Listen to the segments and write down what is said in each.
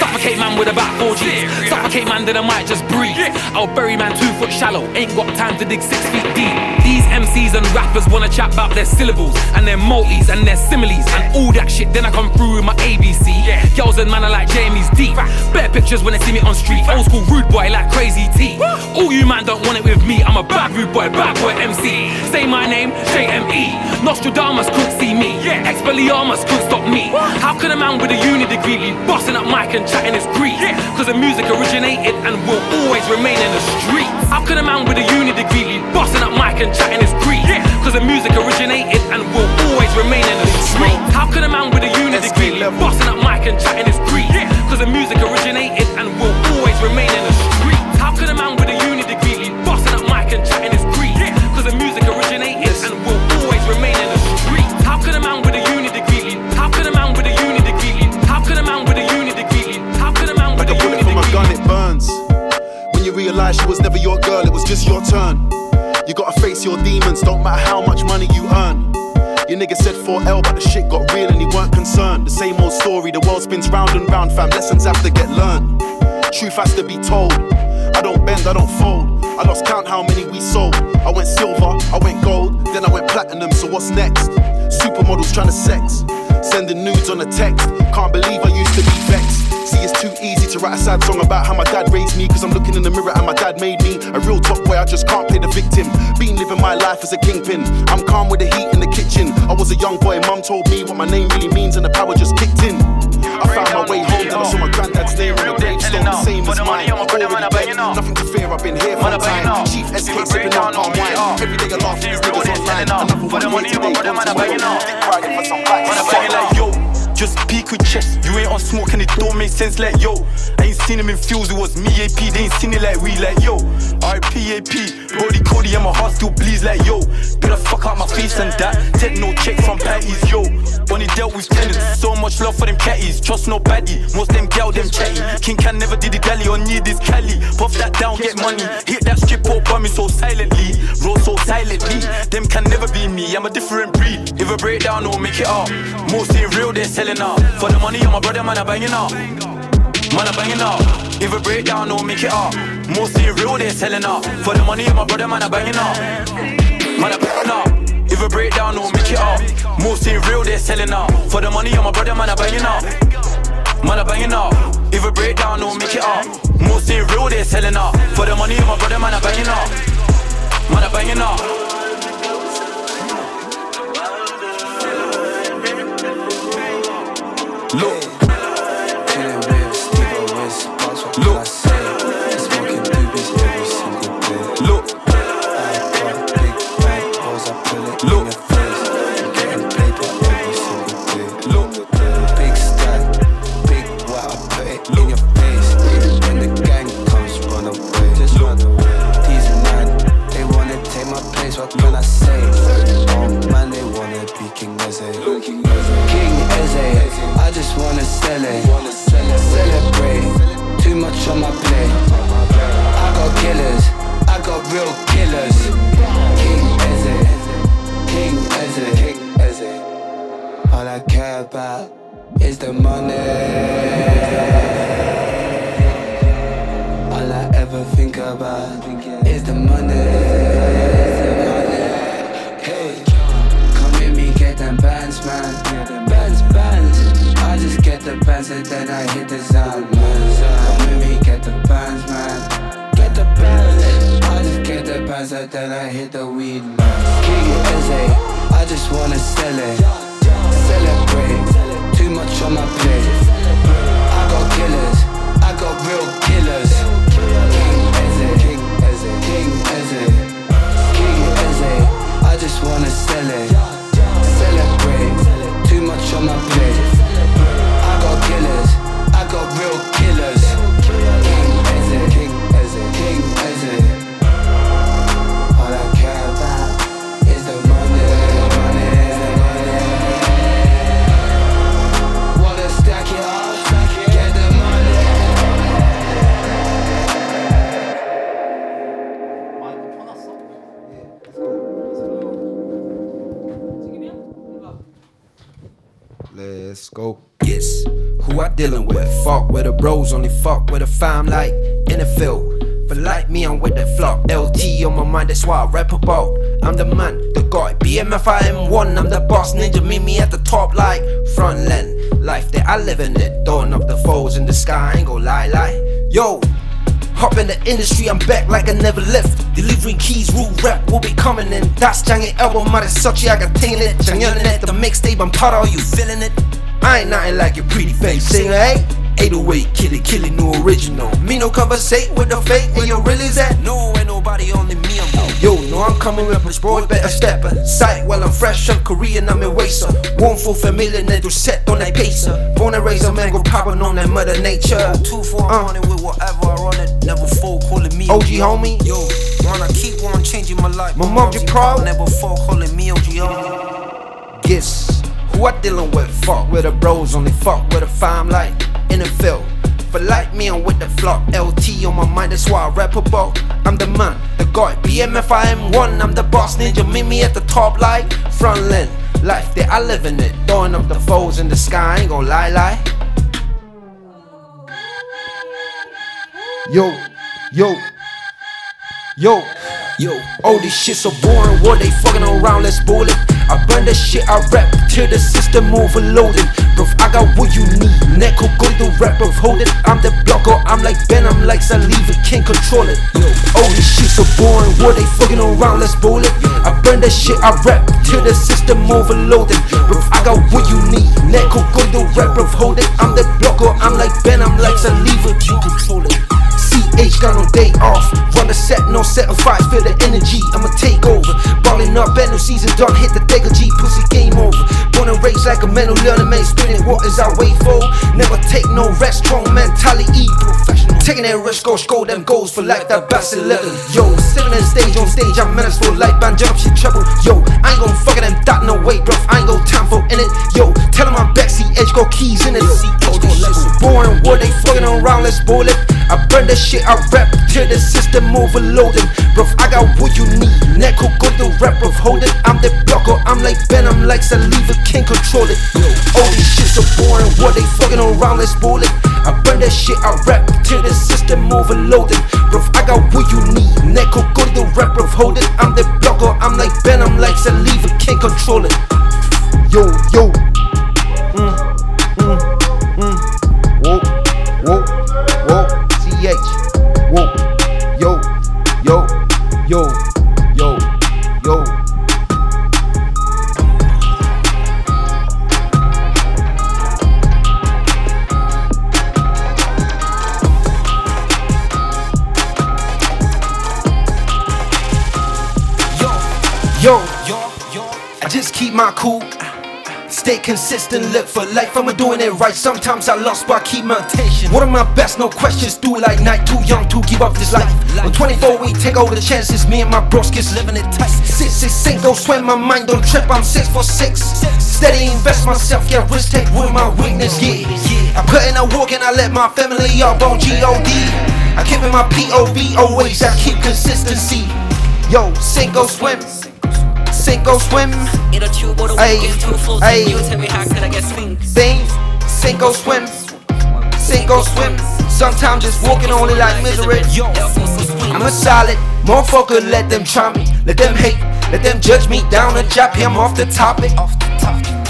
Suffocate man with about four G's. Suffocate man, then I might just breathe. I'll bury man two foot shallow, ain't got time to dig six feet deep. These MCs and rappers wanna chat about their syllables and their multis and their similes and all that shit. Then I come through with my ABC. Girls and man are like Jamie's deep. Bare pictures when they see me on street. Old school rude boy like Crazy T. All you man don't want it with me. I'm a bad rude boy, bad boy MC. Say my name, JME. Nostradamus couldn't see me. Yeah. Expelliarmus couldn't stop me. How could a man with a uni degree be busting up mic and chatting grief? Yeah. Cause the music originated and will always remain in the streets. How could a man with a uni degree be busting up mic and chatting his grief? Yeah. Cause the music originated and will always remain in the streets. How could a man with a uni degree be busting up mic and chatting his grief? Yeah. Cause the music originated and will always remain in the streets. How could a man with a uni degree be busting up mic and chatting his realize she was never your girl, it was just your turn. You gotta face your demons, don't matter how much money you earn. Your nigga said 4L, but the shit got real and he weren't concerned. The same old story, the world spins round and round, fam. Lessons have to get learned. Truth has to be told. I don't bend, I don't fold. I lost count how many we sold. I went silver, I went gold, then I went platinum, so what's next? Supermodels trying to sex, sending nudes on a text. Can't believe I used to be vexed. See, it's too easy to write a sad song about how my dad raised me. Cause I'm looking in the mirror and my dad made me a real top boy. I just can't play the victim. Been living my life as a kingpin. I'm calm with the heat in the kitchen. I was a young boy, mum told me what my name really means, and the power just kicked in. I found my way home, I saw my granddad's name on the gravestone, the same as mine. Already dead, nothing to fear, I've been here for a time. Chief SK sipping on palm wine. Every day I laugh, these niggas online. Another one here today, going to tomorrow. Dick riding for some bikes. yo. Just peek with chest. You ain't on smoke and it don't make sense like yo. I ain't seen him in fields, it was me AP. They ain't seen it like we like yo. RIP AP. Brody Cody and my heart still bleeds like yo. Better fuck out my face and that. Take no check from patties, yo. Only dealt with tenants. So much love for them catties. Trust nobody. Most them gal them chatty. King can never did the galley or need this Cali. Puff that down, get money. Hit that strip or me so silently. Roll so silently. Them can never be me. I'm a different breed. If a breakdown, don't make it up. Most ain't real, they're selling banging up. For the money, I'm my brother, man, I banging up. Man, I banging up. If a breakdown, don't make it up. Mostly real, they're selling up. For the money, I'm my brother, man, I banging up. Man, I banging up. If a breakdown, don't make it up. Mostly real, they're selling up. For the money, I'm my brother, man, I banging up. Man, I banging up. If a breakdown, don't make it up. Mostly real, they're selling up. For the money, I'm my brother, man, I banging up. That's 장의 album, 말에 such I got it. 작년에 the mixtape, I'm proud of you feeling it. I ain't nothing like your pretty face singer, hey? 808, kill it, kill it, new original. Me no conversate with the fake, where your real is at? No, ain't nobody only me, I'm Yo, no, I'm coming with a boy, better step Sight while I'm fresh, I'm Korean, I'm a racer. One full familiar, need to set on that pacer. Born and raised a man, go poppin' on that mother nature. Two for uh. running with whatever I run it, never fall, calling me OG homie. Yo, wanna keep on changing my life. My mom, you proud? Never fall, calling me OG homie. Guess who I dealing with? Fuck with the bros, only fuck with a fam like NFL. But like me, I'm with the flock. LT on my mind, that's why I rap about. I'm the man, the guy. BMF, I am one. I'm the boss ninja. Meet me at the top, like front line. Life that I live in it. Throwing up the foes in the sky. Ain't gon' lie, lie. Yo, yo, yo. Yo, all this shit so boring, what they fucking around, let's boil it. I burn the shit I rap till the system overloaded. Bro, I got what you need. Neko go the rap of hold it. I'm the blocker, I'm like Ben, I'm like Saliva, can't control it. Yo, all this shit so boring, what they fucking around, let's boil it. I burn the shit I rap till the system overloaded. Bro, I got what you need. Neko go the rap of hold it. I'm the blocker, I'm like Ben, I'm like Saliva, can't control it. CH got no day off. Run the set, no set of five, feel the energy. I'ma take over. Ballin' up, bad new season done, hit the Dega G, pussy game over. Born and raised like a mental learner, man, spinning what is our way for? Never take no rest, strong mentality, professional. Taking that risk, go score them goals for like that bass 11. Yo, seven on stage, on stage, I'm menaceful like band jump, shit trouble. Yo, I ain't gon' fuck them that no way, bro. I ain't gon' time for in it. Yo, tell them I'm back, see edge, go keys in it. Oh, this shit so boring, what they fucking around, let's boil it. I burn the shit I rap till the system overloading. Bro, I got what you need. Neko go the rap of hold it. I'm the blocker, I'm like Ben, I'm like Saliva, can't control it. Yo, all these shit so boring, what they fucking around, let's spoil it. I burn that shit I rap till the system overloading. Bro, I got what you need. Neko go to the rap of hold it. I'm the blocker, I'm like Ben, I'm like Saliva, can't control it. Yo, yo. Yo, yo, yo, I just keep my cool. Stay consistent, live for life. I'ma doing it right. Sometimes I lost, but I keep my attention. One of my best, no questions. Do like night. Too young to give up this life. On 24, we take all the chances. Me and my bros kids living it tight. Six, six, sink, go swim. My mind don't trip. I'm six for six. Steady invest myself. Yeah, risk take with my weakness. Yeah, I put in a work and I let my family up on God. I keep in my POV always. I keep consistency. Yo, sink, go swim sink or swim. In a tube or the weekend, two flows ay. you tell me how could I get swing? Sing, sink or swim, sink or swim. Sometimes just walking only like misery. I'm a solid motherfucker, let them try me, let them hate, let them judge me down and chop him off the topic.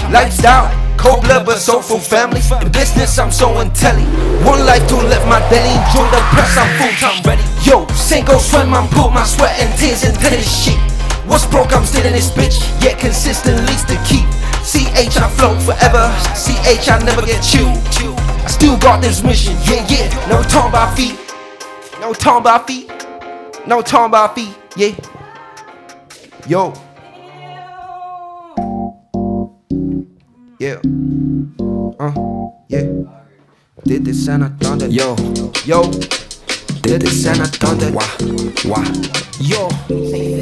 Lights out, cold blood but soulful family. In business, I'm so intelligent. One life to live my belly, enjoy the press, I'm full time ready. Yo, sink or swim, I'm put my sweat and tears into this shit. What's broke, I'm still in this bitch, yet consistently the keep. CH, I float forever. CH, I never get chewed. I still got this mission, yeah, yeah. No talking about feet, no talking about feet, no talking about feet, yeah. Yo. Yeah. Uh, yeah. Did this and I thunder. Yo. Yo. Did this and I thunder. Why? Why? Yo.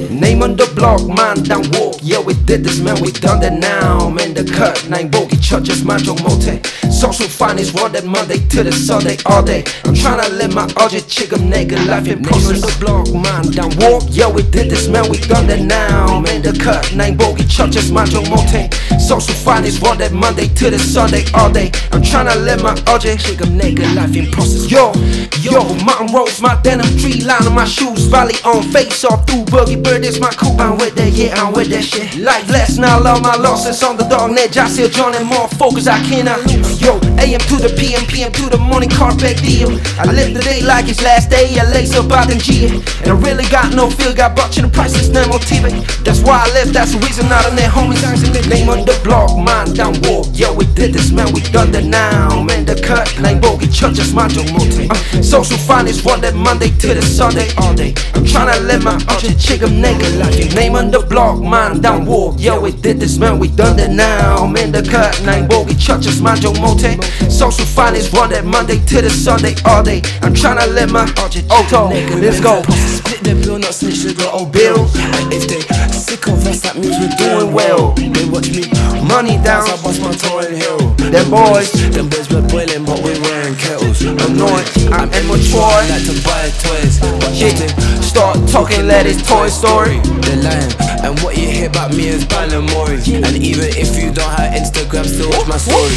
Name on the block, man, down walk. Yeah, we did this, man, we done that now. Man, the cut, nine bogey churches, manjo mote. Social finance, run that Monday to the Sunday all day. I'm tryna live my OJ chicken nigga life in process. the block, man, down walk. Yeah, we did this, man, we done that now. Man, the cut, nine bogey churches, manjo mote. Social finance, run that Monday to the Sunday all day. I'm tryna live my OJ chicken nigga life in process. Yo, yo, mountain roads, my denim tree line on my shoes, valley on face off through boogie bird. It's my coupe. I'm with that, yeah, I'm with that shit. Life less, now all my losses on the dog edge. I still joining more focus, I cannot lose. Yo, AM to the PM, PM to the morning carpet deal. I live the day like it's last day. I lace up out in G. And I really got no feel, got butching the prices, no TV. That's why I live, that's the reason out of there, homies. Name on the block, mine down walk. Yo, we did this, man, we done that now. Man, the cut, nine bogey churches, macho mote. Uh, social finance, run that Monday to the Sunday all day. I'm tryna live my ultra chicken nigga life. Name on the block, mine down walk. Yo, we did this, man, we done that now. Man, the cut, nine bogey churches, macho mote. Social finance, run that Monday to the Sunday all day. I'm tryna let my auto. Let's go. Split the bill, not snitch, got old bill. If they sick of us, that means we're doing well. They watch me Money down. I bust my touring hill. Them boys, Them boys were boiling, but we wearing kettles. annoyed. I'm immature. Like to buy toys, but Shit. Start talking, let it Toy Story. They're lying, and what you hear about me is Balamory. And even if you don't have Instagram, still watch my story.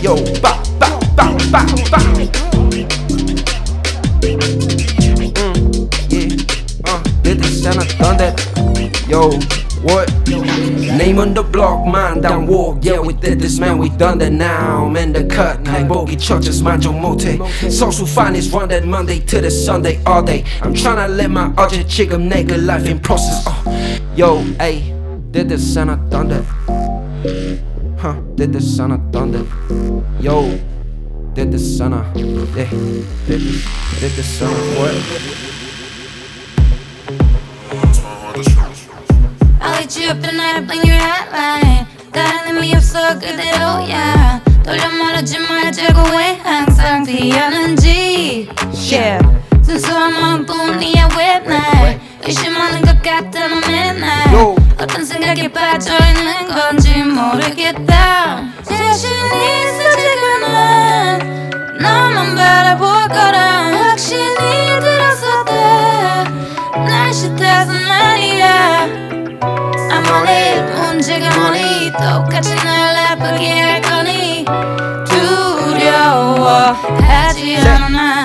Yo, bow, bow, bow, bow, bow. Mm, yeah, uh, did this and I done that. Yo, what? Name on the block, man, down walk. Yeah, we did this, man, we done that now. Man, the cut, nine bogey churches, manjo mote. Social finance, run that Monday to the Sunday all day. I'm tryna let my other chicken nigga life in process. Uh, yo, ayy, did this and I done that. Huh, did the son of thunder. Yo, did the son of. Yeah, did the, did the son of what? I lit you up tonight, I bling your hotline. Up good that oh yeah. 돌려 말하지 말 자고 왜 항상 피하는지. Yeah. 순수한 마음뿐이야 왜날 의심하는 것 같아 너 맨날 Yo. 어떤 생각에 빠져 있는 건지 모르겠다 자신 있어 지금은 너만 바라볼 거란 확신이 들었어 날 싫다서 말이야 문제가 뭐니? 똑같이 날 나쁘게 할 거니? 두려워하지 않아.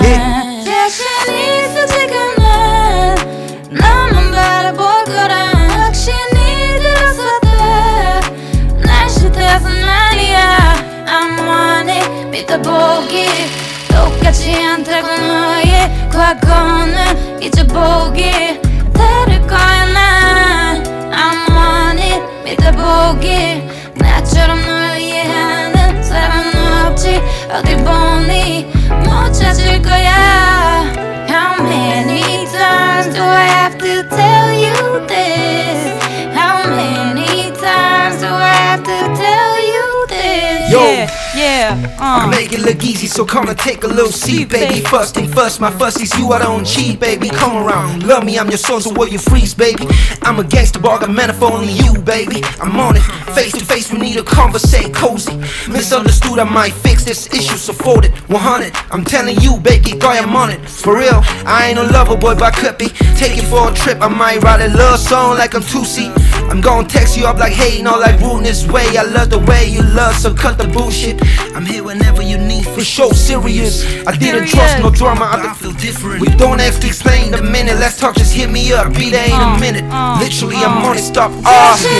자신 있어 너만 바라볼 거란 확신이 날 it 믿어보기. 똑같지 않다고 너의 과거는 잊어보기 on it 믿어보기 나처럼 널 이해하는 사람은 없지 어딜 보니 못 찾을 거야 How many times do I have to tell you this? Yeah, uh. I make it look easy, so come and take a little seat, baby. First thing first, my first is you, I don't cheat, baby. Come around, love me, I'm your son, so will you freeze, baby? I'm a gangster, I man for only you, baby. I'm on it, face to face, we need to conversate, cozy. Misunderstood, I might fix this issue, so fold it. 100, I'm telling you, baby, guy, I'm on it. For real, I ain't a lover boy, but I could be. Take it for a trip, I might write a love song like I'm 2C. I'm gonna text you up like, hey, not like rudeness way. I love the way you love, so cut the bullshit. I'm here whenever you need for show serious. I didn't trust no drama, I feel different. We don't have to explain the minute. Let's talk, just hit me up. Be there in a minute. Literally, I'm on it. Stop asking.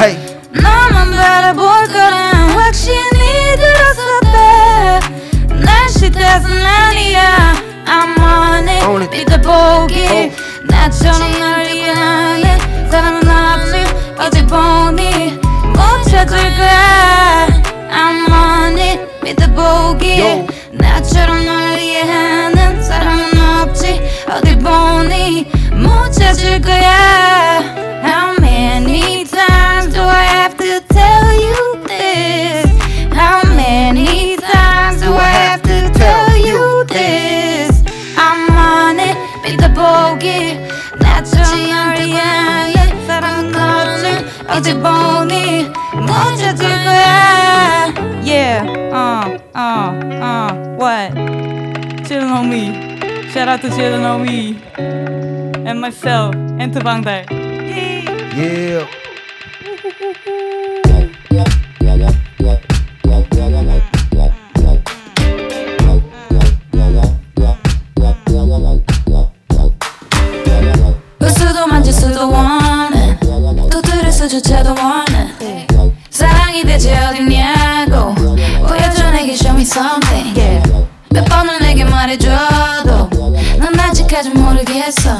Hey. Мама бәрі бор көрін Өкшені дұрысыды Нәшітесін әлия I'm I'm on it. Bir de bogey Naçarım nereye hendin Sarımın opçi Hadi boni Mu çadır How many times do I have to tell you this? 어디 보니 못 찾을 거야 Yeah, uh, uh, uh, what? Chillin' on me. Shout out to Chillin' on me. And myself, and to Bangdai. Yeah. 웃어도 만질 수도 원해 또 들을 수조차도 원해. 사랑이 대체 어딨냐고. 보여줘 내게 show me something. 몇 번을 내게 말해줘도 난 아직까지 모르겠어.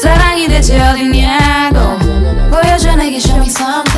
사랑이 대체 어딨냐고. 보여줘 내게 show me something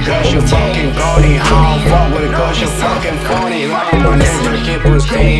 cause you fucking corny. I don't fuck with cause you fucking corny. Like my nigga keep on staying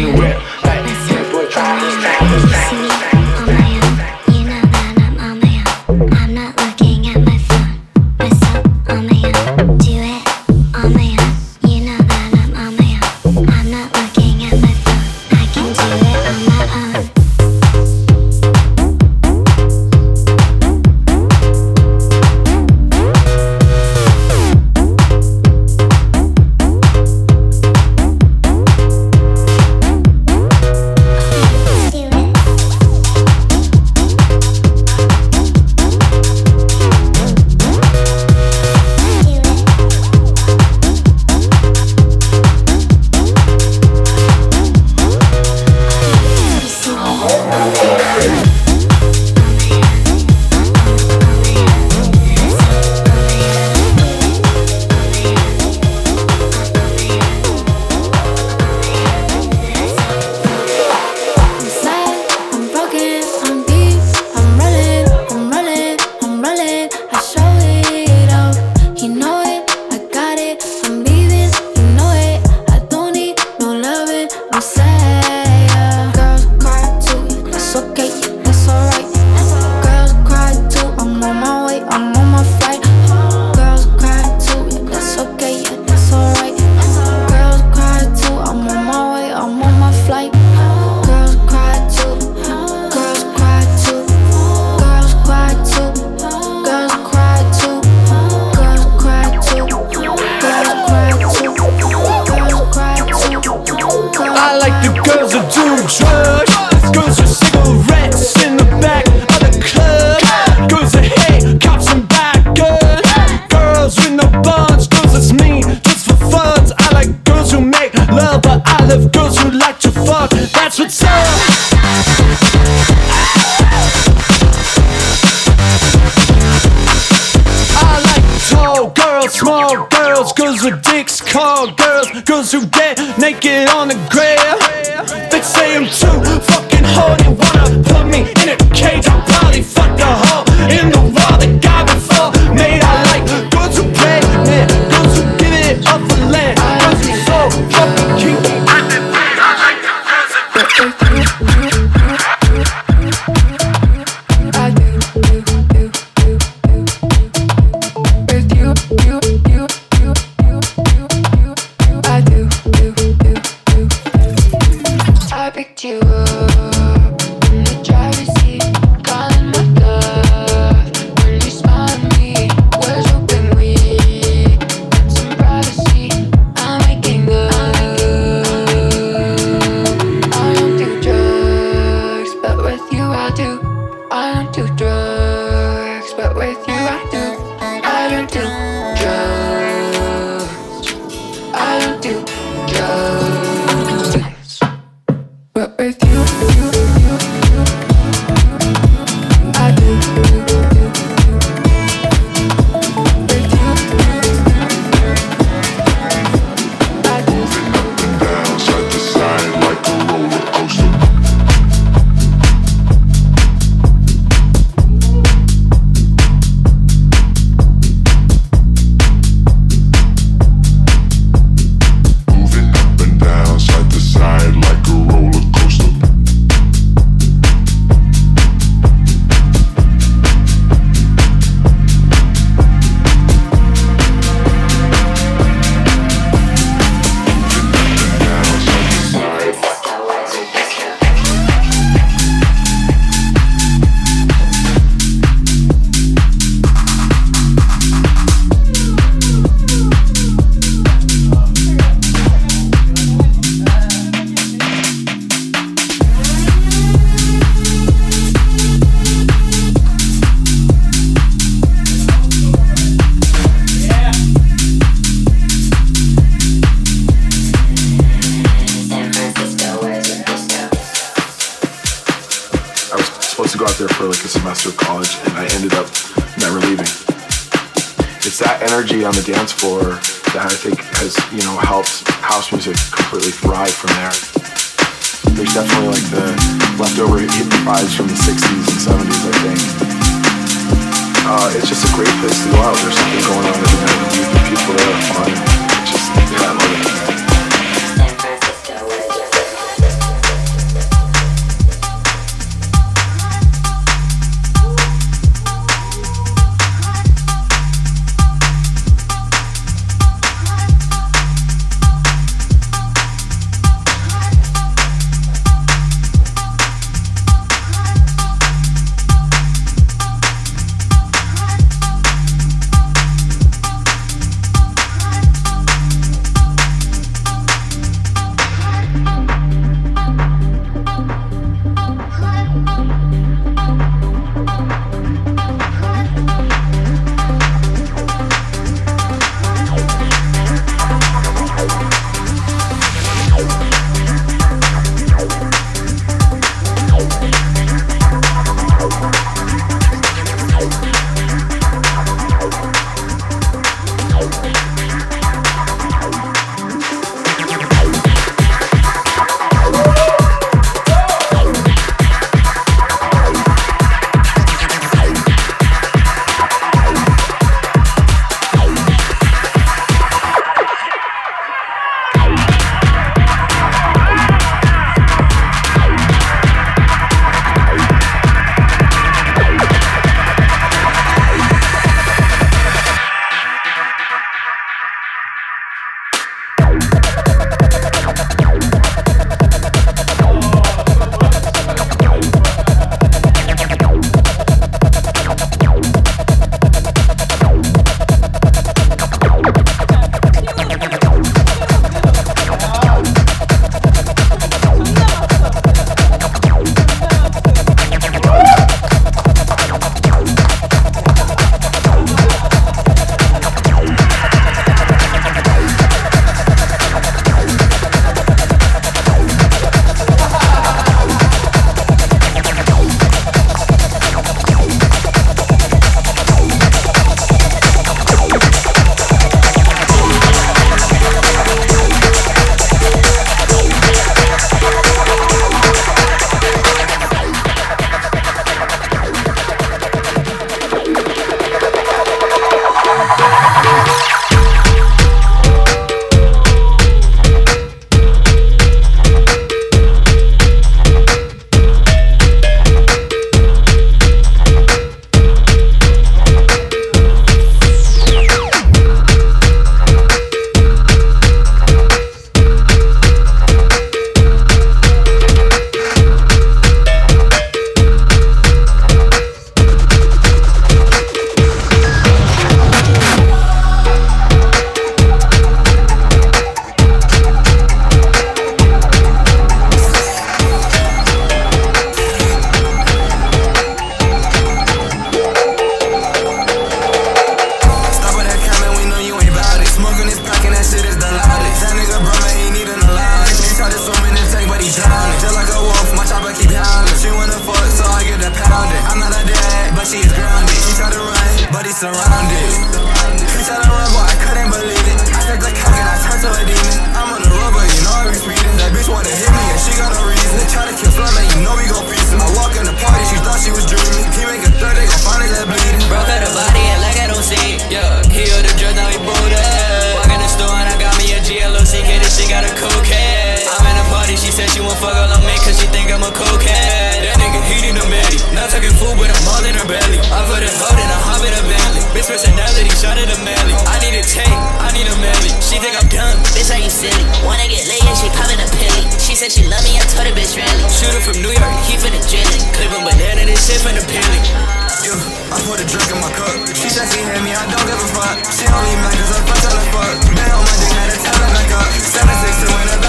going on said she love me, I told her bitch really. Shooter from New York, he finna drill it. Clip Clipping banana, this shit finna peel it. Yeah, I put a drink in my cup. She said she hit me, I don't give a fuck. She only mad cause I'm her the fuck. Been on my dick, now the time I back up. 7-6 to win a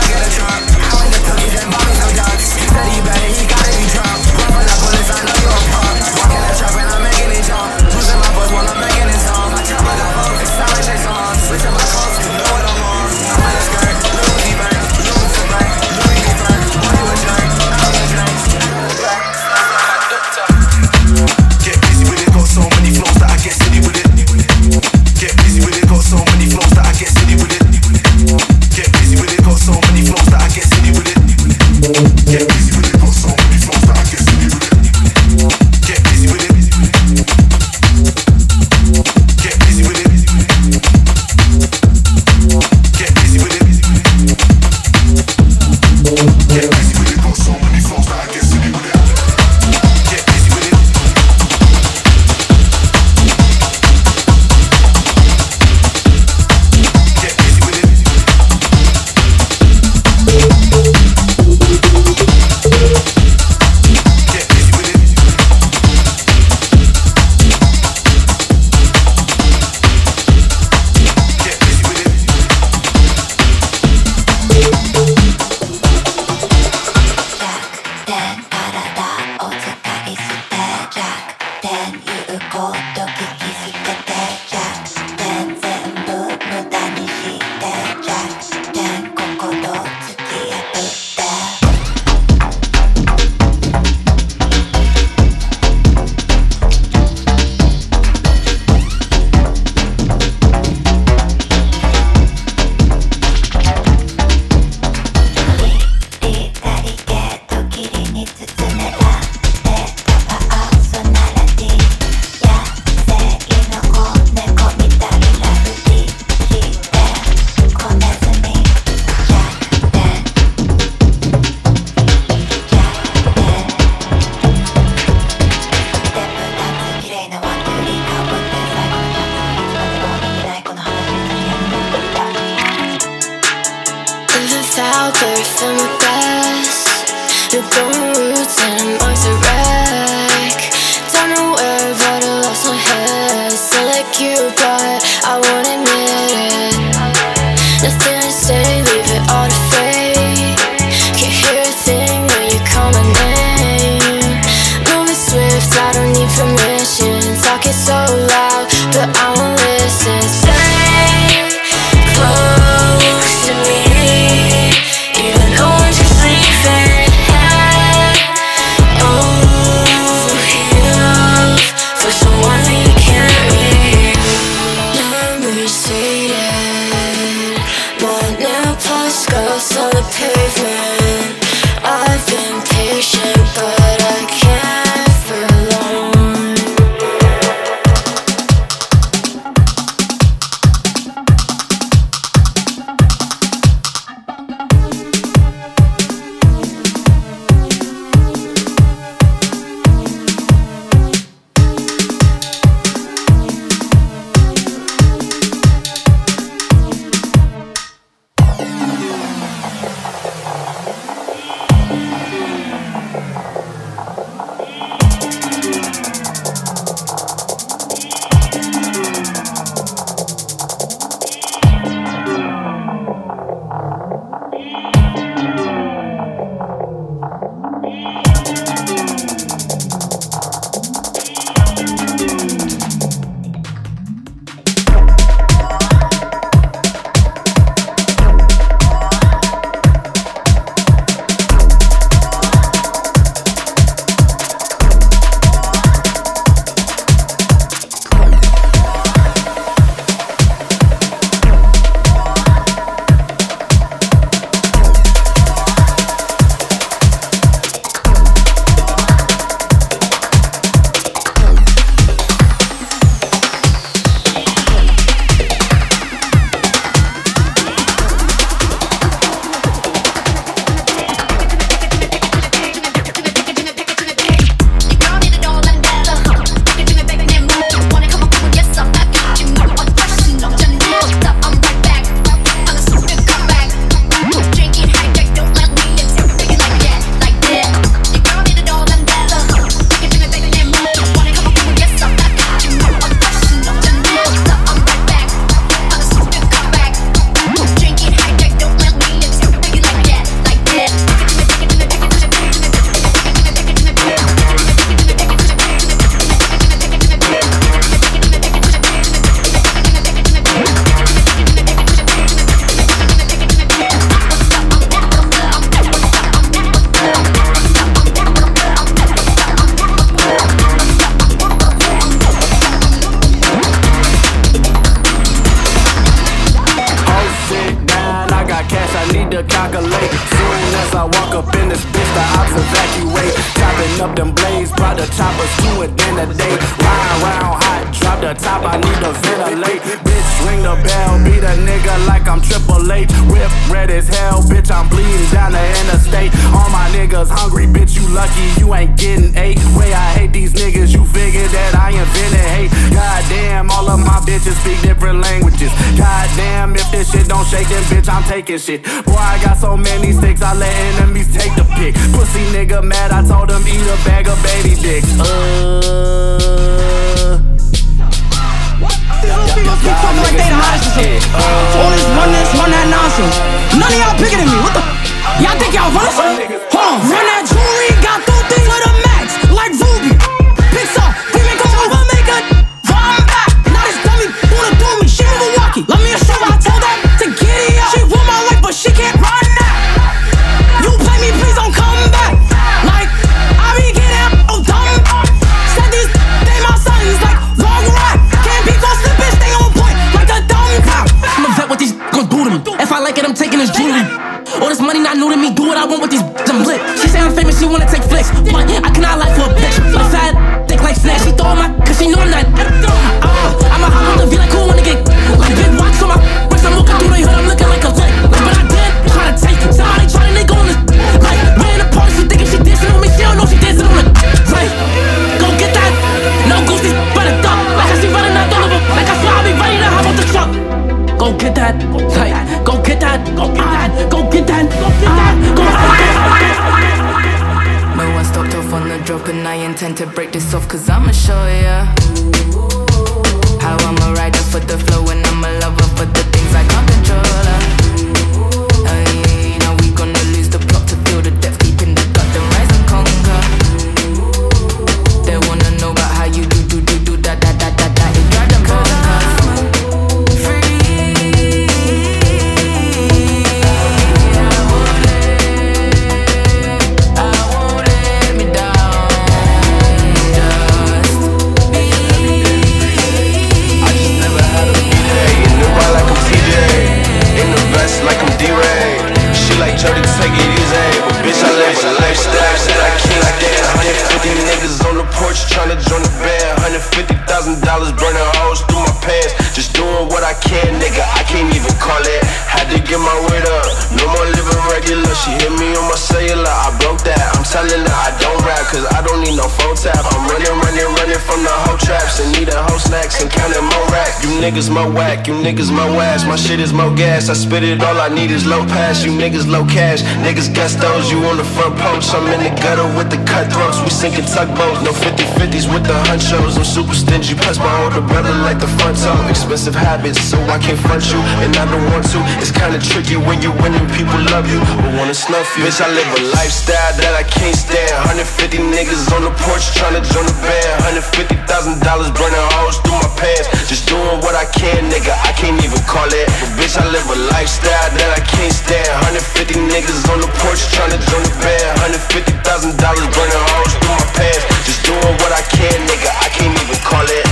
whack, my niggas ass. My shit is more gas. I spit it, all I need is low pass. You niggas low cash. Niggas gustos, you on the front porch. I'm in the gutter with the cutthroats. We sinking tugboats. No 50 50s with the hunchos. I'm super stingy. Plus my older brother like the front toe. Expensive habits, so I can't front you. And I don't want to. It's kinda tricky when you winning, people love you. But wanna snuff you. Bitch, I live a lifestyle that I can't stand. 150 niggas on the porch tryna join the band. $150,000 burning holes through my pants. Just doing what I can, nigga. I can't even call it. But bitch, I live a lifestyle that I can't stand. 150 niggas on the porch tryna join the band. $150,000 burning holes through my pants. Just doing what I can, nigga. I can't even call it.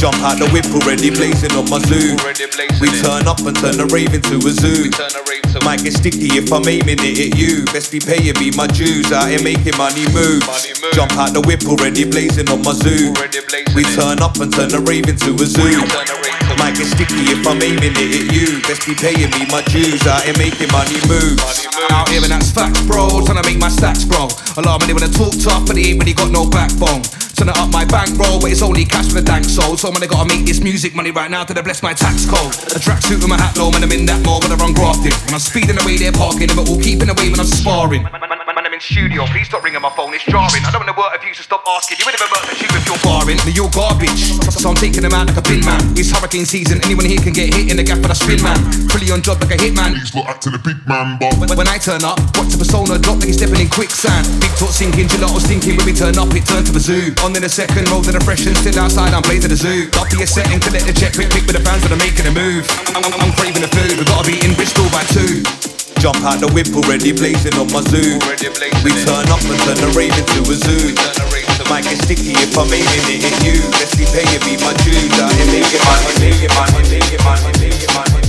Jump out the whip already blazing on my zoo. We turn up and turn the rave into a zoo. Might get sticky if I'm aiming it at you. Best be paying me my dues out here making money moves. Jump out the whip already blazing on my zoo. We turn up and turn the rave into a zoo. Get sticky if I'm aiming it at you. Best be paying me my dues out here making money moves. Out here and that's facts, bro. Trying to make my stacks, bro. A lot of money when I talk tough, but they ain't really got no backbone. Trying to up my bankroll, but it's only cash for the dank soul. So man, I gotta make this music money right now to the bless my tax code. A tracksuit with my hat low, man, I'm in that mode when I run grafting. When I'm speeding away, they're parking, but all keeping away when I'm sparring. Man, I'm in studio, please stop ringing my phone, it's jarring. I don't wanna work if you should stop asking. You would never work the shoot if you're barring. Now you're garbage, so I'm taking them out like a bin man. It's hurricane season, anyone here can get hit in the gap with a spin man. Fully on job like a hitman. He's not acting a big man, but when, when I turn up, watch the persona drop like he's stepping in quicksand. Big talk sinking, gelato stinking. When we turn up, it turns to the zoo. On in a second, roll to the fresh and still outside. I'm blazing the zoo. Up to your setting, collect the check, quick, quick with the fans that are making a move. I'm, I'm, I'm craving the food. We gotta be in Bristol by two. Jump out the whip already blazing on my zoo. We turn up and turn the rave into a zoo. Might get sticky if I'm aiming it at you. Best be paying me my dues out here making money, making money, making money, making money.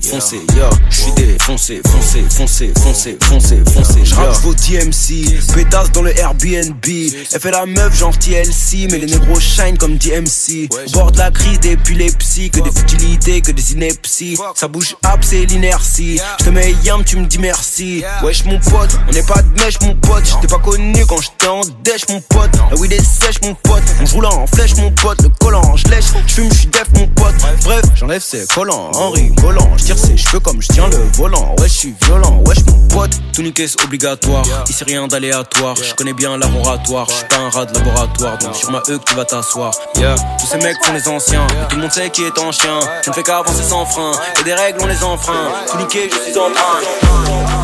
Foncé, foncé, foncé, ya J'suis défoncé, foncé, foncé, foncé, foncé, foncé, J'rappe vos DMC, pétasse dans le Airbnb. Elle fait la meuf genre TLC Mais les négros shine comme DMC bord de la crise d'épilepsie Que des futilités, que des inepties. Ça bouge up c'est l'inertie. Je te mets yam tu me dis merci. Wesh mon pote, on n'est pas de mèche mon pote. J'étais pas connu quand j'étais en dèche mon pote La weed est sèche mon pote. On roule en flèche mon pote. Le collant je lèche, j'fume j'suis def mon pote. Bref, j'enlève ses collants en rigolant. J'tire ses cheveux comme j'tiens le volant. Ouais j'suis violent, wesh mon pote. Tout niquer c'est obligatoire. Ici rien d'aléatoire. Je connais bien l'art oratoire. J'suis pas un rat de laboratoire. Donc sur ma E que tu vas t'asseoir. Yeah, tous ces mecs sont les anciens. Et tout le monde sait qui est en chien. Je ne fais qu'avancer sans frein. Et des règles on les enfreint. Tout niquer je suis en train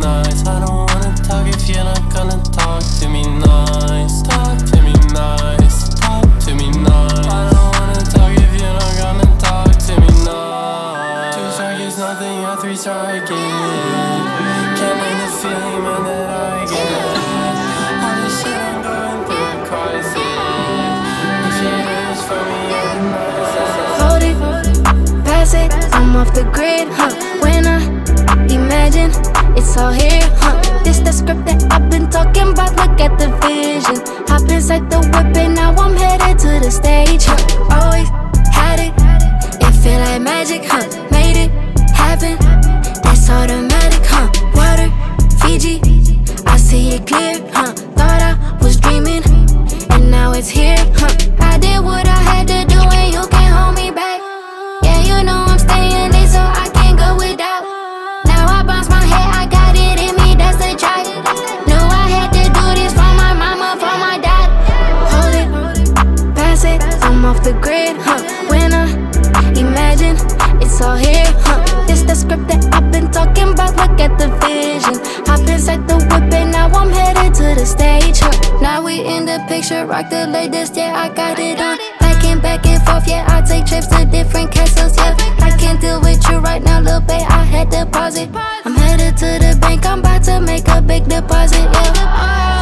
nice. I don't wanna talk if you're not gonna talk to me nice. Talk to me nice, talk to me nice. I don't wanna talk if you're not gonna talk to me nice. Two strike is nothing, a three strike. Can't name the feeling, that I get. All this shit, I'm going through a crisis. If you do for me, nicest. Hold it, pass it, I'm off the grid, all here, huh? This the script that I've been talking about, look at the vision. Hop inside the whip and now I'm headed to the stage, huh? Always had it, it feel like magic, huh? Made it happen, that's automatic, huh? Water, Fiji, I see it clear, huh? Thought I was dreaming, and now it's here, huh? I did what I had the stage, huh? Now we in the picture, rock the latest, yeah, I got it on. Backing back and forth, yeah, I take trips to different castles, yeah. I can't deal with you right now, little babe, I had to pause it. I'm headed to the bank, I'm about to make a big deposit, yeah.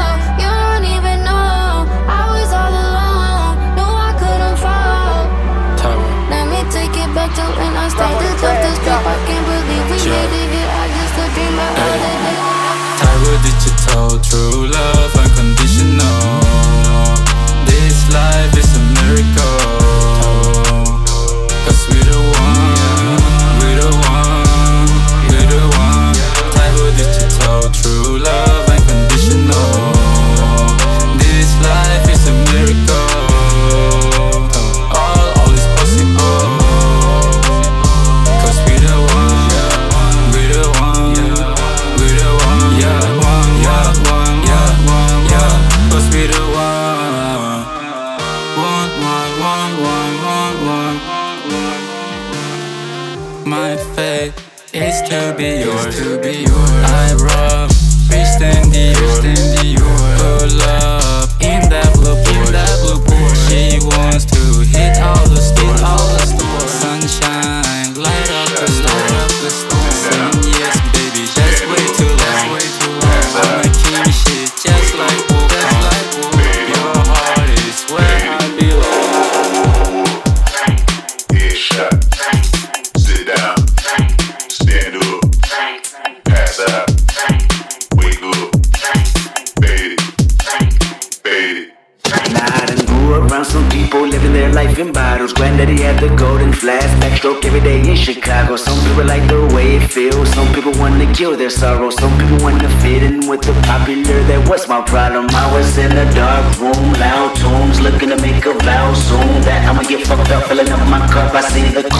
Filling up my cup, I see the